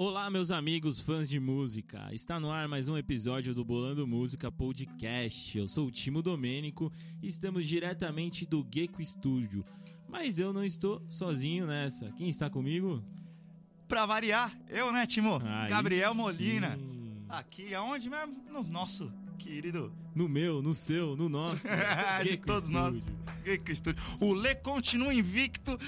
Olá, meus amigos fãs de música. Está no ar mais um episódio do Bolando Música Podcast. Eu sou o Timo Domênico e estamos diretamente do Gecko Studio. Mas eu não estou sozinho nessa. Quem está comigo? Pra variar, eu, né, Timo? Aí Gabriel sim. Molina. Aqui, aonde mesmo? No nosso querido. No meu, no seu, no nosso. de todos nós. Studio. O Lê continua invicto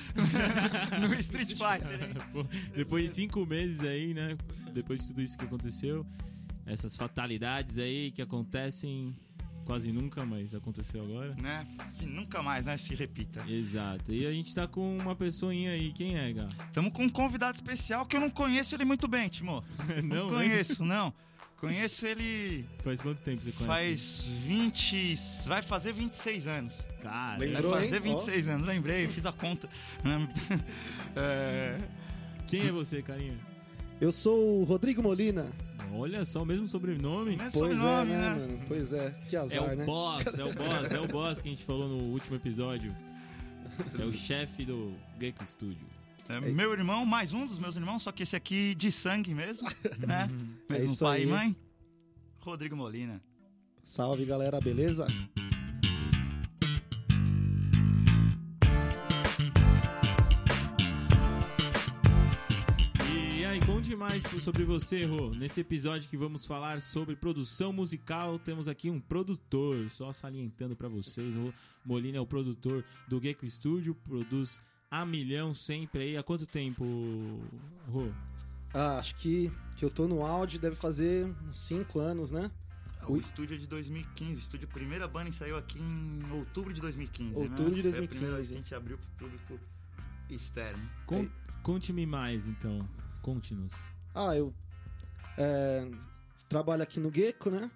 no Street Fighter, hein? Pô, Depois de cinco meses aí, né? Depois de tudo isso que aconteceu, essas fatalidades aí que acontecem quase nunca, mas aconteceu agora. né? Que nunca mais, né, se repita. Exato. E a gente tá com uma pessoinha aí. Quem é, Gá? Estamos com um convidado especial que eu não conheço ele muito bem, Timo. Não, Não conheço, não. Conheço ele Faz quanto tempo você conhece? faz 20. Vai fazer 26 anos. Cara, Vai Lembrou, hein? fazer 26 anos, lembrei, fiz a conta. É, quem é você, carinha? Eu sou o Rodrigo Molina. Olha só, o mesmo sobrenome. É Pois sobrenome, é, né, né? mano? Pois é. Que É azar, o né? boss, é o boss, é o boss que a gente falou no último episódio. É o chefe do Gecko Studio. É, meu irmão, mais um dos meus irmãos, só que esse aqui de sangue mesmo, né? É Mesmo isso pai aí. e mãe. Rodrigo Molina. Salve, galera, beleza? E aí, conte mais sobre você, Rô. Nesse episódio que vamos falar sobre produção musical, temos aqui um produtor, só salientando pra vocês. O Molina é o produtor do Gecko Studio, produz a milhão sempre aí. Há quanto tempo, Rô? Ah, acho que, que eu tô no áudio, deve fazer uns 5 anos, né? O Ui. estúdio é de 2015. O estúdio Primeira Bunny saiu aqui em outubro de 2015. Outubro né? de Foi a primeira vez 2015. que a gente abriu pro público externo. Con- Conte-me mais, então. Conte-nos. Ah, eu é, trabalho aqui no Gecko, né?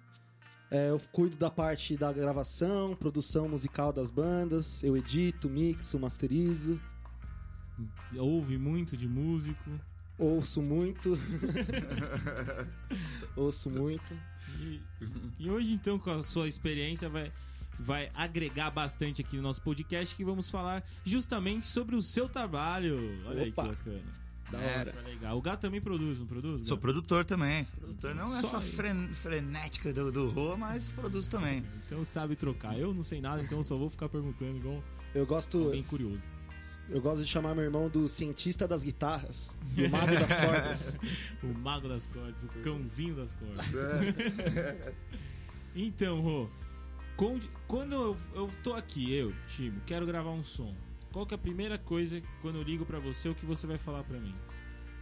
É, eu cuido da parte da gravação, produção musical das bandas, eu edito, mixo, masterizo, Ouve muito de músico. ouço muito. ouço muito. E, e hoje, então, com a sua experiência, vai, vai agregar bastante aqui no nosso podcast, que vamos falar justamente sobre o seu trabalho. Olha aí que Opa. bacana. Da É. hora. Legal. O Gato também produz, não produz? Sou Gato? produtor também. Sou produtor não Só essa aí. fren- frenética do, do Rô, mas produzo também. Então sabe trocar. Eu não sei nada, então eu só vou ficar perguntando igual Eu gosto, alguém curioso. Eu gosto de chamar meu irmão do cientista das guitarras, do mago das cordas. O mago das cordas, o cãozinho das cordas. Então, Rô, quando eu, eu tô aqui, eu, Timo, quero gravar um som. Qual que é a primeira coisa quando eu ligo pra você, o que você vai falar pra mim?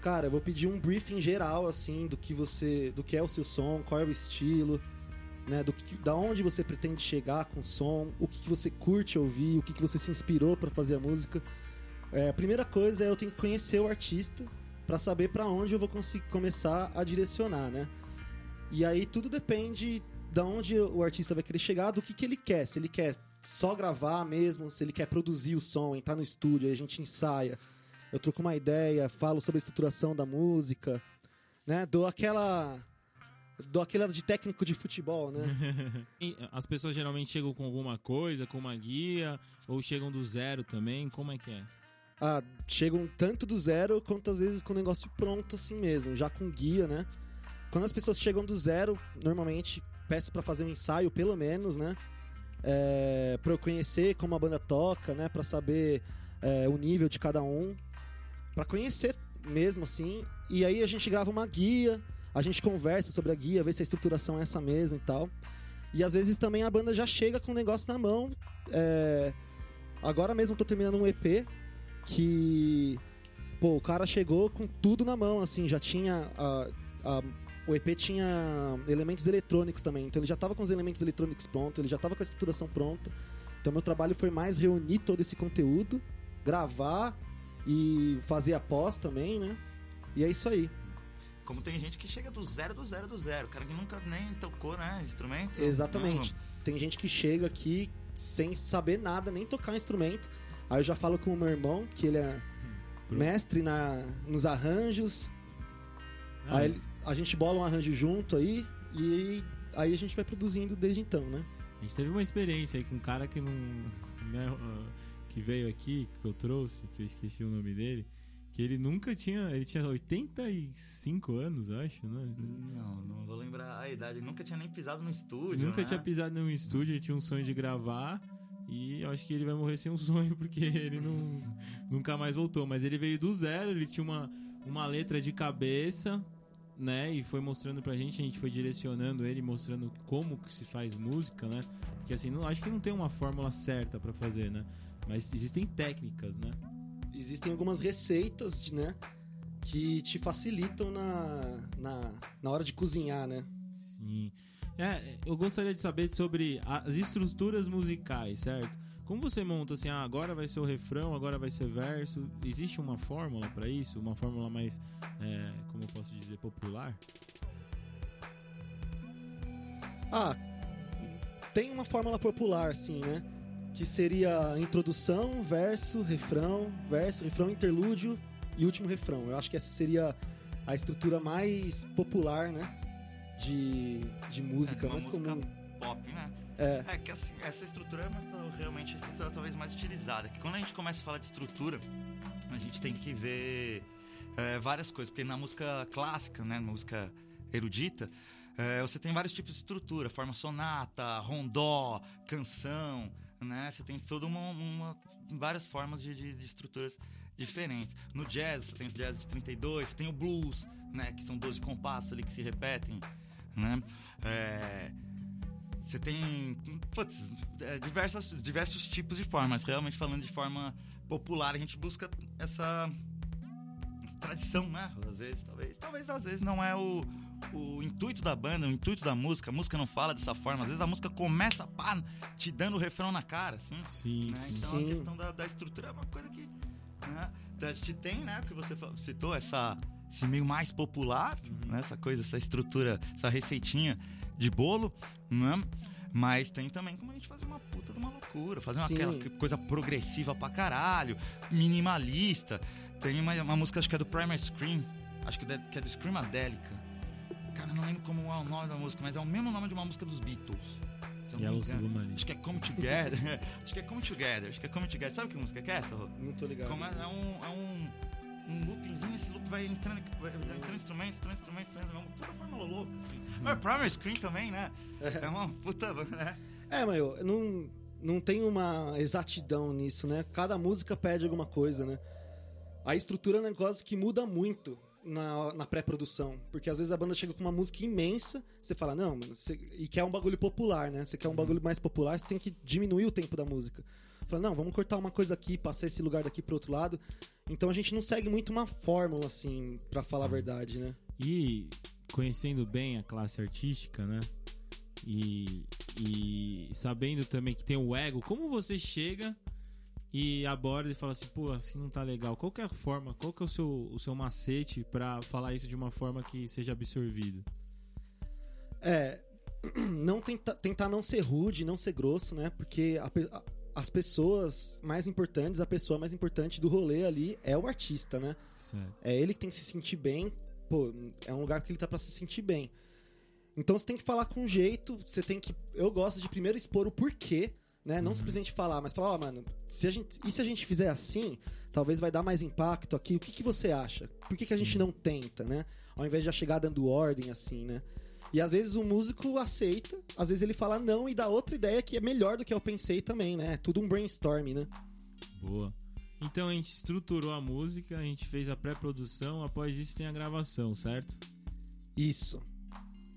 Cara, eu vou pedir um briefing geral assim do que você, do que é o seu som, qual é o estilo, né, do que, da onde você pretende chegar com o som, o que, que você curte ouvir, o que, que você se inspirou pra fazer a música. É, a primeira coisa é eu tenho que conhecer o artista pra saber pra onde eu vou começar a direcionar, né? E aí tudo depende da onde o artista vai querer chegar, do que, que ele quer. Se ele quer só gravar mesmo, se ele quer produzir o som, entrar no estúdio, aí a gente ensaia. Eu troco uma ideia, falo sobre a estruturação da música, né? Dou aquela. Dou aquela de técnico de futebol, né? E As pessoas geralmente chegam com alguma coisa, com uma guia, ou chegam do zero também, como é que é? Ah, chegam tanto do zero quanto às vezes com o negócio pronto assim mesmo, já com guia, né? Quando as pessoas chegam do zero, normalmente peço pra fazer um ensaio, pelo menos, né? É, para eu conhecer como a banda toca, né? Pra saber é, o nível de cada um, Pra conhecer mesmo assim. E aí a gente grava uma guia, a gente conversa sobre a guia, vê se a estruturação é essa mesmo e tal. E às vezes também a banda já chega com o negócio na mão. é, Agora mesmo tô terminando um EP que pô, o cara chegou com tudo na mão, assim, já tinha a, a- o EP tinha elementos eletrônicos também, então ele já tava com os elementos eletrônicos prontos, ele já tava com a estruturação pronta. Então meu trabalho foi mais reunir todo esse conteúdo, gravar e fazer a pós também, né? E é isso aí. Como tem gente que chega do zero, do zero, do zero. Cara que nunca nem tocou, né? Instrumento. Exatamente. Tem gente que chega aqui sem saber nada, nem tocar instrumento. Aí eu já falo com o meu irmão, que ele é Pro- mestre na, nos arranjos. Ah, Aí ele- a gente bola um arranjo junto aí e aí a gente vai produzindo desde então, né? A gente teve uma experiência aí com um cara que não. Né, que veio aqui, que eu trouxe, que eu esqueci o nome dele, Que ele nunca tinha. Ele tinha 85 anos, acho, né? Não, não vou lembrar a idade. Ele nunca tinha nem pisado no estúdio. nunca né? tinha pisado num estúdio, ele tinha um sonho de gravar. E eu acho que ele vai morrer sem um sonho, porque ele não, nunca mais voltou. Mas ele veio do zero, ele tinha uma, uma letra de cabeça, né? E foi mostrando pra gente, a gente foi direcionando ele, mostrando como que se faz música, né? Porque assim, não, acho que não tem uma fórmula certa pra fazer, né? Mas existem técnicas, né? Existem algumas receitas, né? Que te facilitam na, na, na hora de cozinhar, né? Sim. É, eu gostaria de saber sobre as estruturas musicais, certo? Como você monta assim, ah, agora vai ser o refrão, agora vai ser verso? Existe uma fórmula pra isso? Uma fórmula mais, é, como eu posso dizer, popular? Ah, tem uma fórmula popular, sim, né? Que seria introdução, verso, refrão, verso, refrão, interlúdio e último refrão. Eu acho que essa seria a estrutura mais popular, né? De, de música, É, uma mais música comum. pop, né? É, É que assim, essa estrutura é mais- realmente a estrutura talvez mais utilizada. Que quando a gente começa a falar de estrutura, a gente tem que ver é, várias coisas. Porque na música clássica, né, na música erudita, é, você tem vários tipos de estrutura. Forma sonata, rondó, canção, né? Você tem toda uma, uma- várias formas de, de- de estruturas diferentes. No jazz, você tem o jazz de 32, você tem o blues, né? Que são 12 compassos ali que se repetem, né? É, você tem putz, é, diversas, diversos tipos de formas. Realmente falando de forma popular, a gente busca essa, essa tradição, né? Às vezes, talvez, talvez às vezes não é o, o intuito da banda, o intuito da música. A música não fala dessa forma. Às vezes a música começa pá, te dando o refrão na cara, assim. Sim, né? sim. Então Sim. a questão da, da estrutura é uma coisa que né? a gente tem, né? Que você citou essa esse meio mais popular, né? essa coisa, essa estrutura, essa receitinha de bolo, né? Mas tem também como a gente fazer uma puta de uma loucura, fazer uma, aquela que- coisa progressiva pra caralho, minimalista. Tem uma, uma música, acho que é do Primer Scream, acho que, é- que é do Screamadélica. Cara, eu não lembro como é o nome da música, mas é o mesmo nome de uma música dos Beatles. Yellow engano. Submarine. Acho que é Come Together. acho que é Come Together. Acho que é Come Together. Sabe que música que é essa, Rô? não tô ligado. Como é, é um, é um, um loopingzinho, esse loop vai entrando, vai entrando instrumentos, entrando instrumentos, entrando é uma puta fórmula louca. Assim. Mas Primer Screen também, né? É uma puta. Né? É, mas eu não, não tem uma exatidão nisso, né? Cada música pede alguma coisa, né? A estrutura é um negócio que muda muito na, na pré-produção. Porque às vezes a banda chega com uma música imensa, você fala, não, mano, você, e quer um bagulho popular, né? Você quer um bagulho mais popular, você tem que diminuir o tempo da música. Fala, não, vamos cortar uma coisa aqui, passar esse lugar daqui pro outro lado. Então a gente não segue muito uma fórmula, assim, pra falar a verdade, né? E conhecendo bem a classe artística, né? E, e sabendo também que tem o ego, como você chega e aborda e fala assim, pô, assim não tá legal. Qual que é a forma, qual que é o seu, o seu macete pra falar isso de uma forma que seja absorvido? É, não tenta, tentar não ser rude, não ser grosso, né? Porque a a- as pessoas mais importantes, a pessoa mais importante do rolê ali é o artista, né? Certo. É ele que tem que se sentir bem. Pô, é um lugar que ele tá pra se sentir bem. Então você tem que falar com jeito, você tem que. Eu gosto de primeiro expor o porquê, né? Não simplesmente falar, mas falar, ó, mano, se a gente, e se a gente fizer assim, talvez vai dar mais impacto aqui. O que, que você acha? Por que, que a gente não tenta, né? Ao invés de já chegar dando ordem assim, né? E às vezes o músico aceita, às vezes ele fala não e dá outra ideia que é melhor do que eu pensei também, né? É tudo um brainstorm, né? Boa. Então a gente estruturou a música, a gente fez a pré-produção, após isso tem a gravação, certo? Isso.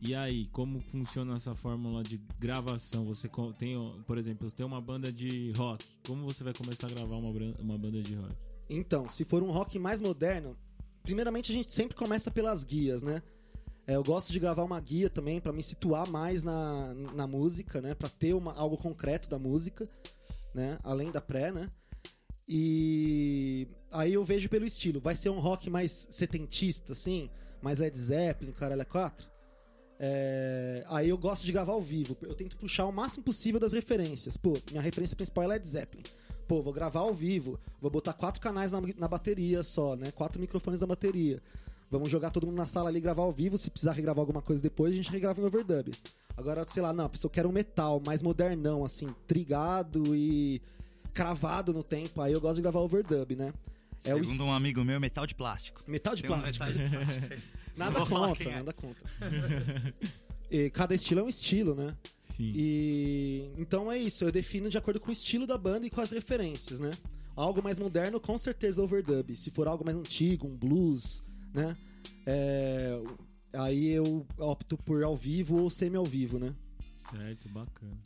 E aí, como funciona essa fórmula de gravação? Você tem, por exemplo, tem uma banda de rock. Como você vai começar a gravar uma, uma banda de rock? Então, se for um rock mais moderno, primeiramente a gente sempre começa pelas guias, né? É, eu gosto de gravar uma guia também pra me situar mais na, na música, né? Pra ter uma, algo concreto da música, né? Além da pré, né? E aí eu vejo pelo estilo. Vai ser um rock mais setentista, assim? Mais Led Zeppelin, Caralho 4? É, aí eu gosto de gravar ao vivo. Eu tento puxar o máximo possível das referências. Pô, minha referência principal é Led Zeppelin. Pô, vou gravar ao vivo. Vou botar quatro canais na, na bateria só, né? Quatro microfones na bateria. Vamos jogar todo mundo na sala ali e gravar ao vivo. Se precisar regravar alguma coisa depois, a gente regrava em overdub. Agora, sei lá, não, a pessoa quer um metal mais modernão, assim, trigado e cravado no tempo. Aí eu gosto de gravar overdub, né? É o Segundo um amigo meu, metal de plástico. metal de Tem um plástico. metal de plástico. Nada contra, é. nada contra. E cada estilo é um estilo, né? Sim. E então é isso, eu defino de acordo com o estilo da banda e com as referências, né? Algo mais moderno, com certeza overdub. Se for algo mais antigo, um blues, né? É, aí eu opto por ao vivo ou semi ao vivo, né? Certo, bacana.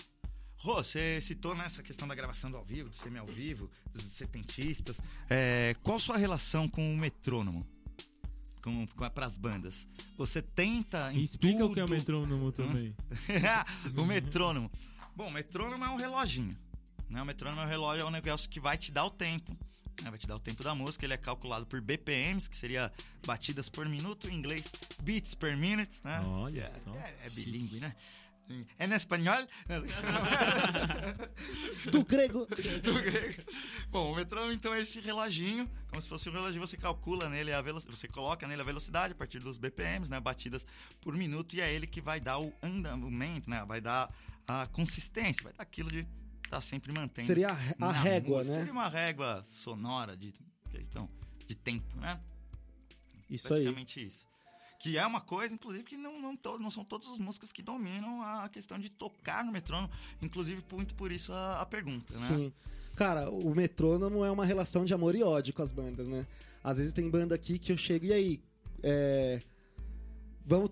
Rô, você citou nessa questão da gravação do ao vivo, do semi ao vivo, dos setentistas. É, qual sua relação com o metrônomo? Com, com, pras bandas? Você tenta. em explica o que é o tudo- metrônomo também. o metrônomo. Bom, o metrônomo é um reloginho. Né? O metrônomo é um relógio, é um negócio que vai te dar o tempo. né? Vai te dar o tempo da música. Ele é calculado por BPMs, que seria batidas por minuto, em inglês, beats per minute. Né? Olha é, só. É, é bilíngue, né? É em espanhol? Do grego! Do grego. Bom, o metrônomo então é esse reloginho, como se fosse um relógio, você calcula nele a velocidade, você coloca nele a velocidade a partir dos BPMs, né, batidas por minuto, e é ele que vai dar o andamento, né, vai dar a consistência, vai dar aquilo de estar tá sempre mantendo. Seria a, a régua, música. né? Seria uma régua sonora de questão de tempo, né? Isso aí. Praticamente isso. Que é uma coisa, inclusive, que não, não, to- não são todos os músicos que dominam a questão de tocar no metrônomo. Inclusive, muito por isso a, a pergunta, né? Sim. Cara, o metrônomo é uma relação de amor e ódio com as bandas, né? Às vezes tem banda aqui que eu chego e aí. É... Vamos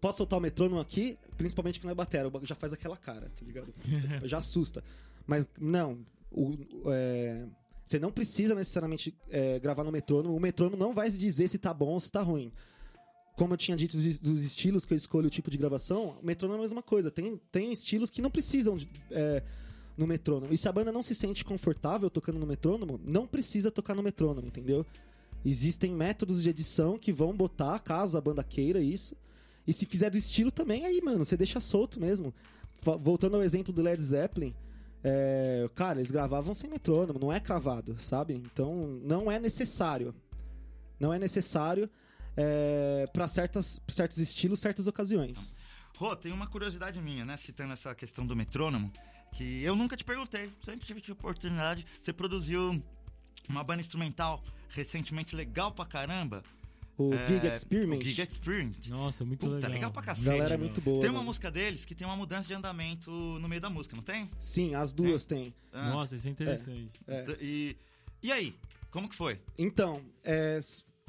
Posso soltar o metrônomo aqui? Principalmente que não é batera, o bagulho já faz aquela cara, tá ligado? já assusta. Mas não, o- é, você não precisa necessariamente é, gravar no metrônomo. O metrônomo não vai dizer se tá bom ou se tá ruim. Como eu tinha dito dos, dos estilos que eu escolho o tipo de gravação, o metrônomo é a mesma coisa. Tem, tem estilos que não precisam de, é, no metrônomo. E se a banda não se sente confortável tocando no metrônomo, não precisa tocar no metrônomo, entendeu? Existem métodos de edição que vão botar, caso a banda queira isso. E se fizer do estilo também, aí, mano, você deixa solto mesmo. Voltando ao exemplo do Led Zeppelin, é, cara, eles gravavam sem metrônomo, não é cravado, sabe? Então, não é necessário. Não é necessário é, para certos estilos, certas ocasiões. Rô, tem uma curiosidade minha, né? Citando essa questão do metrônomo, que eu nunca te perguntei, sempre tive a oportunidade. Você produziu uma banda instrumental recentemente legal pra caramba. O É, Gig Experiment, O Gig Experiment. Nossa, muito Puta, legal. legal pra cacete. galera é muito boa. Tem uma mano. música deles que tem uma mudança de andamento no meio da música, não tem? Sim, as duas tem. Ah, Nossa, isso é interessante. É. E, e aí? Como que foi? Então, é,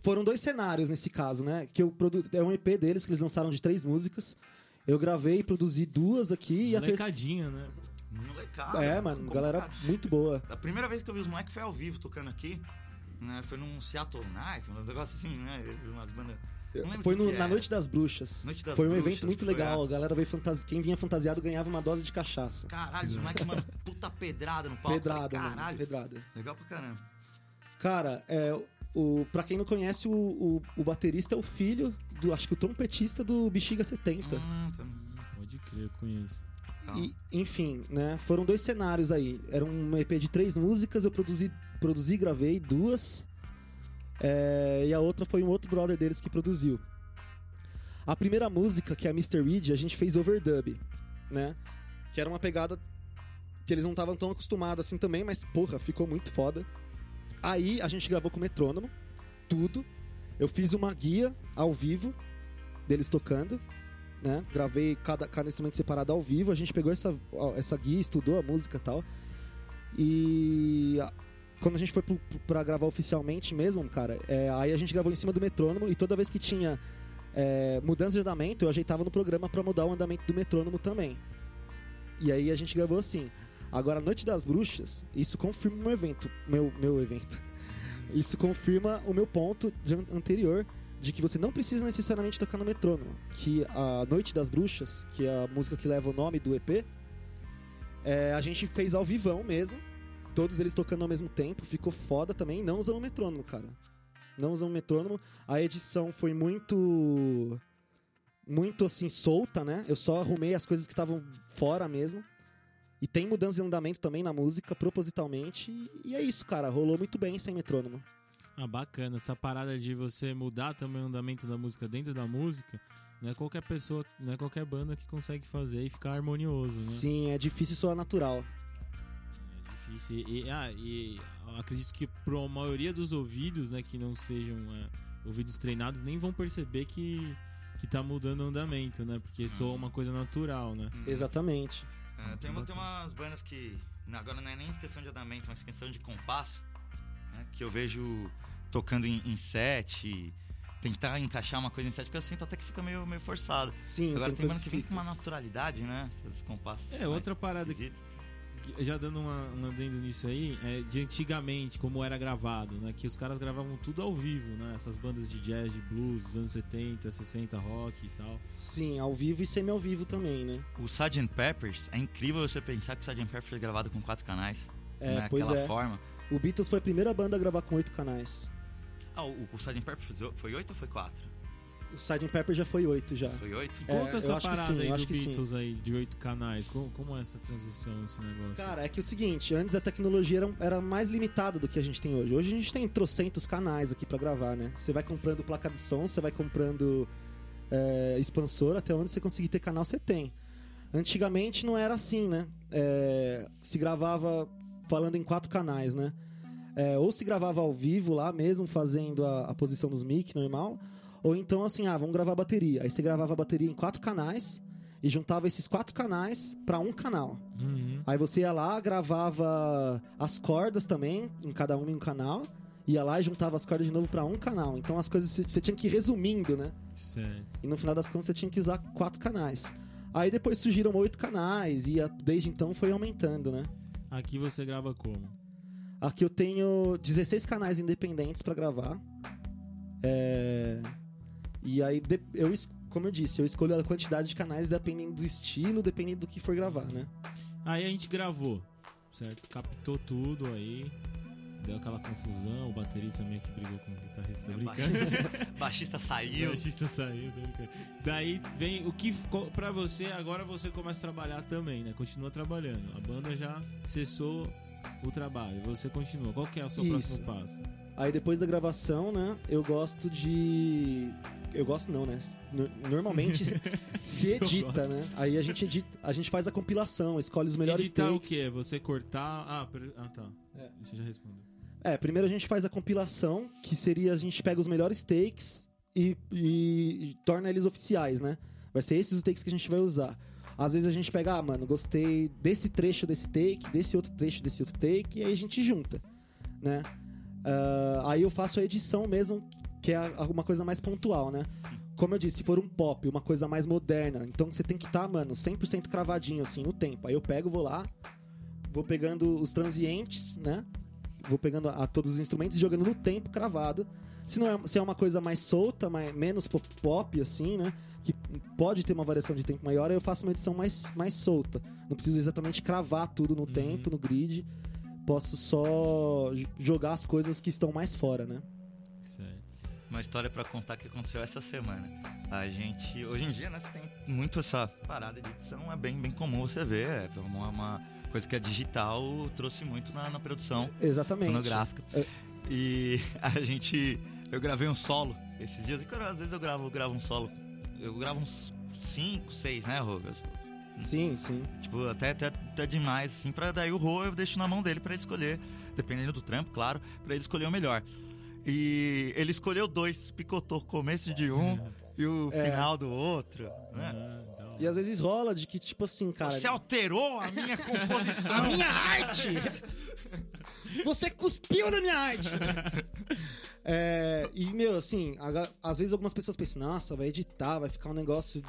foram dois cenários nesse caso, né? Que eu produ... É um EP deles que eles lançaram de três músicas. Eu gravei e produzi duas aqui e a terceira. Molecadinha, né? Molecada. É, mano, galera cara. muito boa. A primeira vez que eu vi os moleques foi ao vivo tocando aqui. Né? Foi num Seattle Night, um negócio assim, né? Umas bandas. Foi no- que na era. Noite das Bruxas. Noite das Foi um Bruxas, evento muito legal. a- galera veio fantasi... Quem vinha fantasiado ganhava uma dose de cachaça. Caralho, os moleques, mano, puta pedrada no palco. Pedrada, Falei, mano. Caralho, Pedrada. legal pra caramba. Cara, é, o, pra quem não conhece, o, o, o baterista é o filho do, acho que o trompetista do Bexiga 70. Hum, tá- Pode crer, eu conheço. legal. E, enfim, né? Foram dois cenários aí. Era um EP de três músicas, eu produzi, produzi e gravei duas. É, e a outra foi um outro brother deles que produziu. A primeira música, que é a Mr. Reed, a gente fez overdub, né? Que era uma pegada que eles não estavam tão acostumados assim também, mas porra, ficou muito foda. Aí a gente gravou com metrônomo, tudo. Eu fiz uma guia ao vivo deles tocando, né? Gravei cada, cada instrumento separado ao vivo. A gente pegou essa, essa guia, estudou a música e tal. E quando a gente foi pra gravar oficialmente mesmo, cara, é, aí a gente gravou em cima do metrônomo e toda vez que tinha é, mudança de andamento, eu ajeitava no programa pra mudar o andamento do metrônomo também. E aí a gente gravou assim. Agora, Noite das Bruxas, isso confirma o meu evento. Meu, meu evento. Isso confirma o meu ponto anterior de que você não precisa necessariamente tocar no metrônomo. Que a Noite das Bruxas, que é a música que leva o nome do EP, é, a gente fez ao vivão mesmo. Todos eles tocando ao mesmo tempo. Ficou foda também, não usando metrônomo, cara. Não usando metrônomo. A edição foi muito. Muito assim, solta, né? Eu só arrumei as coisas que estavam fora mesmo. E tem mudança de andamento também na música, propositalmente. E, é isso, cara. Rolou muito bem sem metrônomo. Ah, bacana. Essa parada de você mudar também o andamento da música dentro da música, não é qualquer pessoa, não é qualquer banda que consegue fazer e ficar harmonioso, né? Sim, é difícil soar natural. É difícil. E, ah, e acredito que para a maioria dos ouvidos, né, que não sejam é, ouvidos treinados, nem vão perceber que, que tá mudando o andamento, né? Porque soa uma coisa natural, né? Hum. Exatamente. É, tem, uma- tem umas bandas que. Agora não é nem questão de andamento, mas questão de compasso. né, que eu vejo tocando em, em set. Tentar encaixar uma coisa em set, que eu sinto até que fica meio, meio forçado. Sim, Agora tem coisa banda que vem com uma naturalidade, né? Esses compassos. É, outra parada que, esquisitos. que- já dando uma, um adendo nisso aí, é de antigamente, como era gravado, né? Que os caras gravavam tudo ao vivo, né? Essas bandas de jazz, de blues, dos anos 70, 60, rock e tal. Sim, ao vivo e semi ao vivo também, né? O Sgt. Peppers, é incrível você pensar que o Sgt. Peppers foi gravado com quatro canais. É, né? pois Aquela é. forma. O Beatles foi a primeira banda a gravar com oito canais. Ah, o, o Sgt. Peppers foi- foi oito ou foi quatro? O Sgt. Pepper já foi oito já. Foi oito? É, Conta essa parada sim, aí do que sim. Beatles aí, de oito canais. Como, como é essa transição, esse negócio? Cara, é que o seguinte, antes a tecnologia era, era mais limitada do que a gente tem hoje. Hoje a gente tem trocentos canais aqui pra gravar, né? Você vai comprando placa de som, você vai comprando é, expansor, até onde você conseguir ter canal, você tem. Antigamente não era assim, né? É, se gravava falando em quatro canais, né? É, ou se gravava ao vivo lá mesmo, fazendo a, a posição dos mic normal, ou então assim, ah, vamos gravar a bateria. Aí você gravava a bateria em quatro canais e juntava esses quatro canais pra um canal. Uhum. Aí você ia lá, gravava as cordas também, em cada um em um canal. Ia lá e juntava as cordas de novo pra um canal. Então as coisas você- tinha que ir resumindo, né? Certo. E no final das contas você tinha que usar quatro canais. Aí depois surgiram oito canais e a- desde então foi aumentando, né? Aqui você grava como? Aqui eu tenho 16 canais independentes pra gravar. É, E aí, eu, como eu disse, eu escolho a quantidade de canais dependendo do estilo, dependendo do que for gravar, né? Aí a gente gravou, certo? Captou tudo aí. Deu aquela confusão, o baterista meio que brigou com o guitarrista, brincando. baixista, baixista O saiu. baixista saiu, tô brincando. Daí vem o que ficou pra você, agora você começa a trabalhar também, né? Continua trabalhando. A banda já cessou o trabalho, você continua. Qual que é o seu Isso. próximo passo? Aí depois da gravação, né, eu gosto de. Eu gosto não, né? No- Normalmente se edita, né? Aí a gente edita, a gente faz a compilação, escolhe os melhores Editar o takes. quê? Você cortar... Ah, per- ah tá. É. Você já respondeu. É, primeiro a gente faz a compilação, que seria a gente pega os melhores takes e, e- e torna eles oficiais, né? Vai ser esses os takes que a gente vai usar. Às vezes a gente pega, ah, mano, gostei desse trecho desse take, desse outro trecho desse outro take, e aí a gente junta, né? Ah, aí eu faço a edição mesmo, que é a- uma coisa mais pontual, né? Como eu disse, se for um pop, uma coisa mais moderna, então você tem que estar, mano, 100% cravadinho, assim, no tempo. Aí eu pego, vou lá, vou pegando os transientes, né? Vou pegando a, todos os instrumentos e jogando no tempo cravado. Se, não é, se é uma coisa mais solta, mais, menos pop, assim, né? Que pode ter uma variação de tempo maior, aí eu faço uma edição mais, mais solta. Não preciso exatamente cravar tudo no Uhum. tempo, no grid. Posso só jogar as coisas que estão mais fora, né? Certo. Uma história pra contar que aconteceu essa semana. A gente, hoje em dia, né, você tem muito essa parada de edição, é bem, bem comum você ver. É uma, uma coisa que a digital trouxe muito na, na produção Exatamente. fonográfica. É. E a gente. Eu gravei um solo esses dias, e quando, às vezes eu gravo, eu gravo um solo. Eu gravo uns 5, 6, né, Rogas? Sim, sim. Tipo, até, até, até demais, assim, pra daí o Rô eu deixo na mão dele pra ele escolher, dependendo do trampo, claro, pra ele escolher o melhor. E ele escolheu dois, picotou o começo de um e o É. final do outro, né? Hora. E às vezes rola de que, tipo assim, cara. Você alterou a minha composição. A minha arte! Você cuspiu na minha arte! É, e, meu, assim, às vezes algumas pessoas pensam, nossa, vai editar, vai ficar um negócio.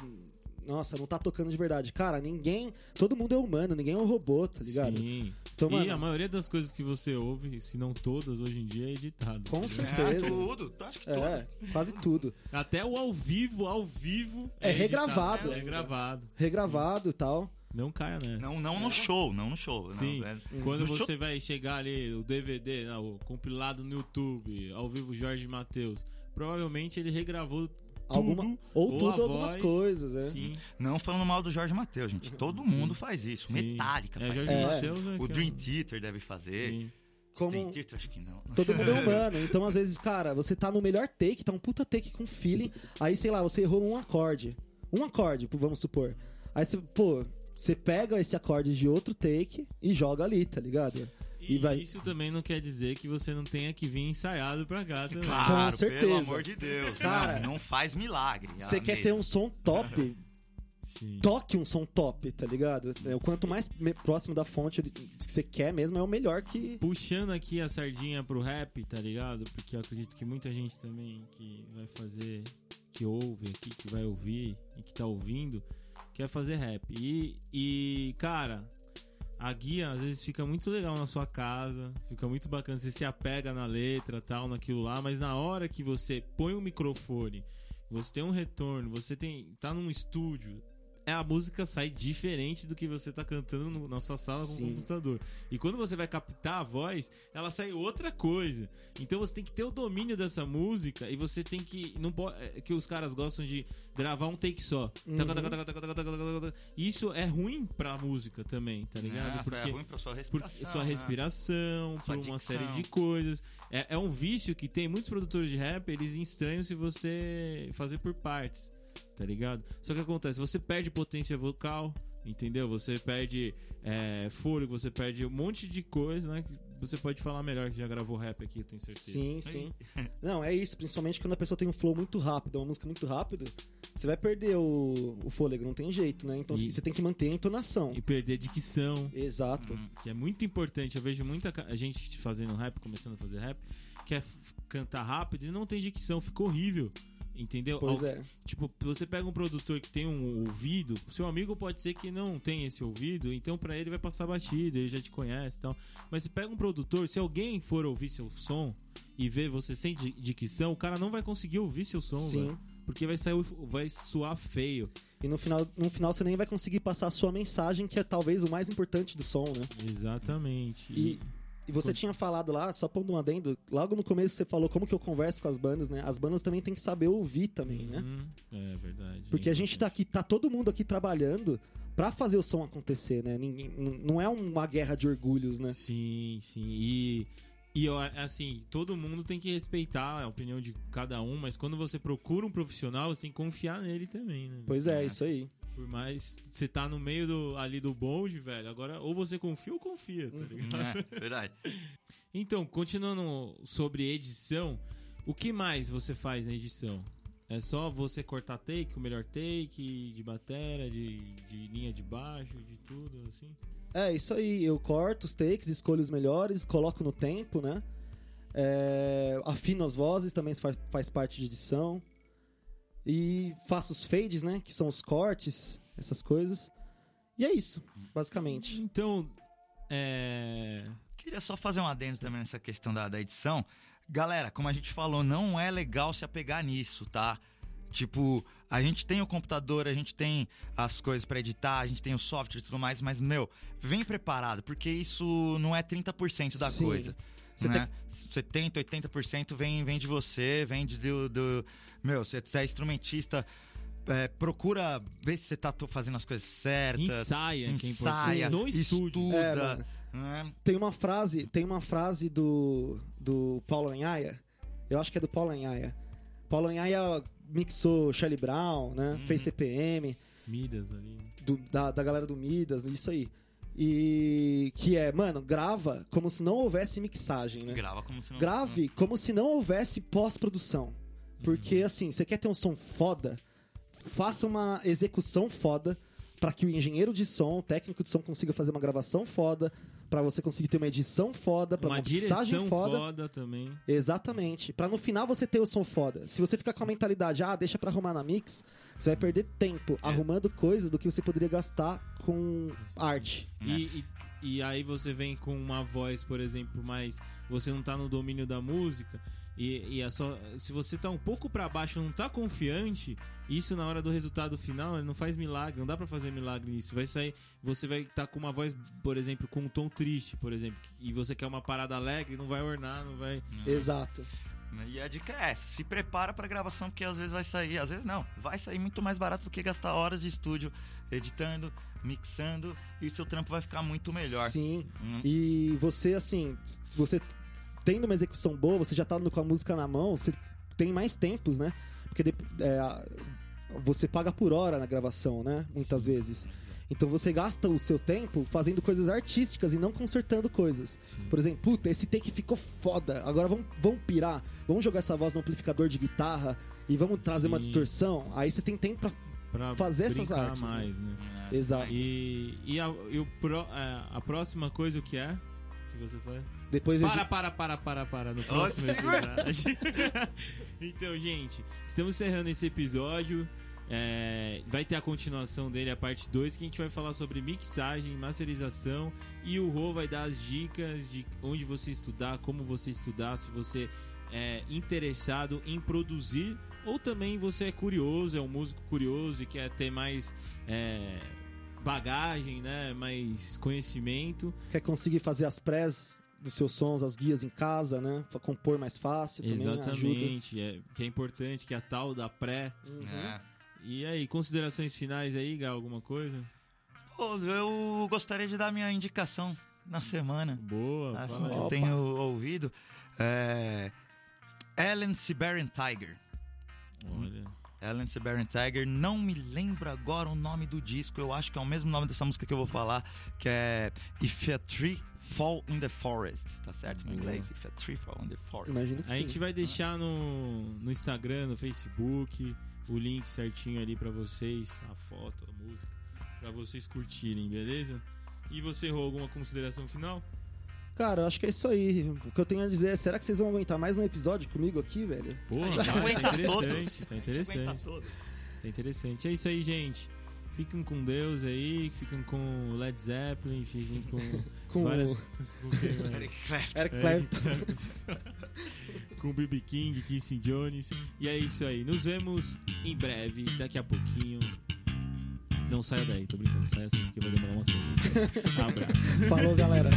Nossa, não tá tocando de verdade. Cara, ninguém. Todo mundo é humano, ninguém é um robô, tá ligado? Sim. Então, e mano, a maioria das coisas que você ouve, se não todas, hoje em dia é editado. Com entendeu? É, certeza. tudo, acho que tudo. É, quase tudo. Até o ao vivo, ao vivo. É editado, regravado. É gravado. Regravado e tal. Não caia nessa. Não, não no show, não no show. Sim. Não, é- Quando No show- você vai chegar ali, o DVD, não, o compilado no YouTube, ao vivo Jorge Matheus, provavelmente ele regravou tudo. Alguma- Ou, ou tudo, algumas voz, coisas, é. Sim, Não falando mal do Jorge Matheus, gente. Todo mundo faz isso. sim. Metallica é, faz Jorge É. isso. Matheus é O é Dream Theater deve fazer. Sim. Como Dream Theater acho que não. todo mundo é humano. Então, às vezes, cara, você tá no melhor take, tá um puta take com feeling. Aí, sei lá, você errou um acorde. Um acorde, vamos supor. Aí você, pô, você pega esse acorde de outro take e joga ali, tá ligado? E, E vai- isso também não quer dizer que você não tenha que vir ensaiado pra cá também. Claro, Com certeza. pelo amor de Deus. Cara, não, não faz milagre. Você quer mesmo. ter um som top, Sim. toque um som top, tá ligado? É, o quanto mais próximo da fonte que você quer mesmo, é o melhor que. Puxando aqui a sardinha pro rap, tá ligado? Porque eu acredito que muita gente também que vai fazer, que ouve aqui, que vai ouvir e que tá ouvindo, quer fazer rap. E, e cara, a guia às vezes fica muito legal na sua casa, fica muito bacana, você se apega na letra, tal, naquilo lá, mas na hora que você põe o microfone, você tem um retorno, você tem tá num estúdio, a música sai diferente do que você tá cantando no- na sua sala com o Sim. computador. E quando você vai captar a voz, ela sai outra coisa. Então você tem que ter o domínio dessa música e você tem que não pode é que os caras gostam de gravar um take só. Uhum. Isso é ruim pra música também, tá ligado? Ah, Porque é ruim pra sua respiração. sua né? respiração, Sua por uma dicção. série de coisas. É, é um vício que tem muitos produtores de rap, eles estranham se você fazer por partes, tá ligado? Só que acontece, você perde potência vocal, entendeu? Você perde é, fôlego, você perde um monte de coisa, né? que Você pode falar melhor que já gravou rap aqui, eu tenho certeza. Sim, sim. Não, é isso. Principalmente quando a pessoa tem um flow muito rápido, uma música muito rápida, você vai perder o, o fôlego, não tem jeito, né? Então E- você tem que manter a entonação. E perder dicção, Exato. Hum. que é muito importante. Eu vejo muita gente fazendo rap, começando a fazer rap, quer cantar rápido e não tem dicção, fica horrível. Entendeu? Pois é. Tipo, você pega um produtor que tem um ouvido, seu amigo pode ser que não tenha esse ouvido, então pra ele vai passar batido, ele já te conhece e tal. Mas você pega um produtor, se alguém for ouvir seu som e ver você sem di- dicção, o cara não vai conseguir ouvir seu som, Sim. porque vai sair, vai suar feio. E no final, no final você nem vai conseguir passar a sua mensagem, que é talvez o mais importante do som, né? Exatamente. E, e você tinha falado lá, só pondo um adendo, logo no começo você falou como que eu converso com as bandas, né? As bandas também têm que saber ouvir também, né? Uhum, É verdade. Porque a gente tá aqui, tá todo mundo aqui trabalhando pra fazer o som acontecer, né? Ninguém, não é uma guerra de orgulhos, né? Sim, sim. E, e assim, todo mundo tem que respeitar a opinião de cada um, mas quando você procura um profissional, você tem que confiar nele também, né? Pois é, É. isso aí. Por mais você tá no meio do, ali do bonde, velho, agora ou você confia ou confia, tá ligado? É, verdade. Então, continuando sobre edição, o que mais você faz na edição? É só você cortar take, o melhor take, de bateria, de, de linha de baixo, de tudo, assim? É, isso aí. Eu corto os takes, escolho os melhores, coloco no tempo, né? É, afino as vozes, também faz, faz parte de edição. E faço os fades, né? Que são os cortes, essas coisas. E é isso, basicamente. Então, é... Queria só fazer um adendo também nessa questão da, da edição. Galera, como a gente falou, não é legal se apegar nisso, tá? Tipo, a gente tem o computador, a gente tem as coisas pra editar, a gente tem o software e tudo mais, mas, meu, vem preparado, porque isso não é 30% da Sim. coisa. Você né? 70, 80% vem, vem de você, vem de, do, do- Meu, você é instrumentista, é, procura ver se você tá to- fazendo as coisas certas. ensaia, é Ensaia. No estúdio. estuda, É, né? Tem uma frase, tem uma frase do, do Paulo Anhaia. Eu acho que é do Paulo Anhaia. Paulo Anhaia mixou Charlie Brown, né? Uhum. Fez CPM, Midas ali. do- da, da galera do Midas, isso aí. E que é, mano, grava como se não houvesse mixagem, né? Grava como se não... Grave como se não houvesse pós-produção. Porque, assim, você quer ter um som foda, faça uma execução foda pra que o engenheiro de som, o técnico de som consiga fazer uma gravação foda, pra você conseguir ter uma edição foda, pra uma, Uma mixagem direção foda. foda. também. Exatamente. Pra no final você ter o som foda. Se você ficar com a mentalidade, ah, deixa pra arrumar na mix, você vai perder tempo É. arrumando coisa do que você poderia gastar com arte. Né? E, e, e aí você vem com uma voz, por exemplo, mas você não tá no domínio da música. E, e a sua, se você tá um pouco pra baixo, não tá confiante, isso na hora do resultado final, ele não faz milagre, não dá pra fazer milagre nisso. Vai sair, você vai estar com uma voz, por exemplo, com um tom triste, por exemplo, e você quer uma parada alegre, não vai ornar, não vai. Exato. E a dica é essa: se prepara pra gravação, porque às vezes vai sair, às vezes não, vai sair muito mais barato do que gastar horas de estúdio editando, mixando, e seu trampo vai ficar muito melhor. Sim. Hum. E você, assim, se você tendo uma execução boa, você já tá com a música na mão, você tem mais tempos, né? Porque é, a- você paga por hora na gravação, né? Muitas vezes. Então você gasta o seu tempo fazendo coisas artísticas e não consertando coisas. Sim. Por exemplo, puta, esse take ficou foda. Agora vamos, vamos pirar. Vamos jogar essa voz no amplificador de guitarra e vamos trazer uma Sim. distorção. Aí você tem tempo pra. Pra fazer essas artes, né? mais, né? Exato. E, e, a, e o pro- é, a próxima coisa, o que é? Que você foi? Depois Para, para, para, para, para, no próximo episódio. então, gente, estamos encerrando esse episódio. É, vai ter a continuação dele, a parte 2, que a gente vai falar sobre mixagem, masterização e o Rô vai dar as dicas de onde você estudar, como você estudar, se você é interessado em produzir ou também você é curioso, é um músico curioso e quer ter mais é, bagagem, né, mais conhecimento. quer conseguir fazer as prés dos seus sons, as guias em casa, né? Pra compor mais fácil também ajuda. Exatamente, é, que é importante, que é a tal da pré. Uhum. É. E aí, considerações finais aí, Gal, alguma coisa? Pô, eu gostaria de dar minha indicação na semana. Boa, Assim, fala que eu Opa. tenho ouvido. É... Ellen Siberian Tiger. Olha, Ellen Siberian Tiger, não me lembro agora o nome do disco, eu acho que é o mesmo nome dessa música que eu vou falar, que é If a Tree Fall in the Forest, tá certo em inglês? If a Tree Fall in the Forest. Imagino que a sim. gente vai deixar no, no Instagram, no Facebook, o link certinho ali pra vocês, a foto, a música, pra vocês curtirem, beleza? E você, Rô, alguma consideração final? Cara, eu acho que é isso aí. O que eu tenho a dizer é, será que vocês vão aguentar mais um episódio comigo aqui, velho? Aguenta tá todos. interessante, tá interessante. Tá interessante. É isso aí, gente. Fiquem com Deus aí, fiquem com Led Zeppelin, fiquem com Com várias... o com quem mais? Eric Clapton. Eric É, Clapton. com B.B. King, Quincy Jones. E é isso aí. Nos vemos em breve, daqui a pouquinho. Não saia daí, tô brincando. Saia assim porque vai demorar uma semana. Abraço. Falou, galera.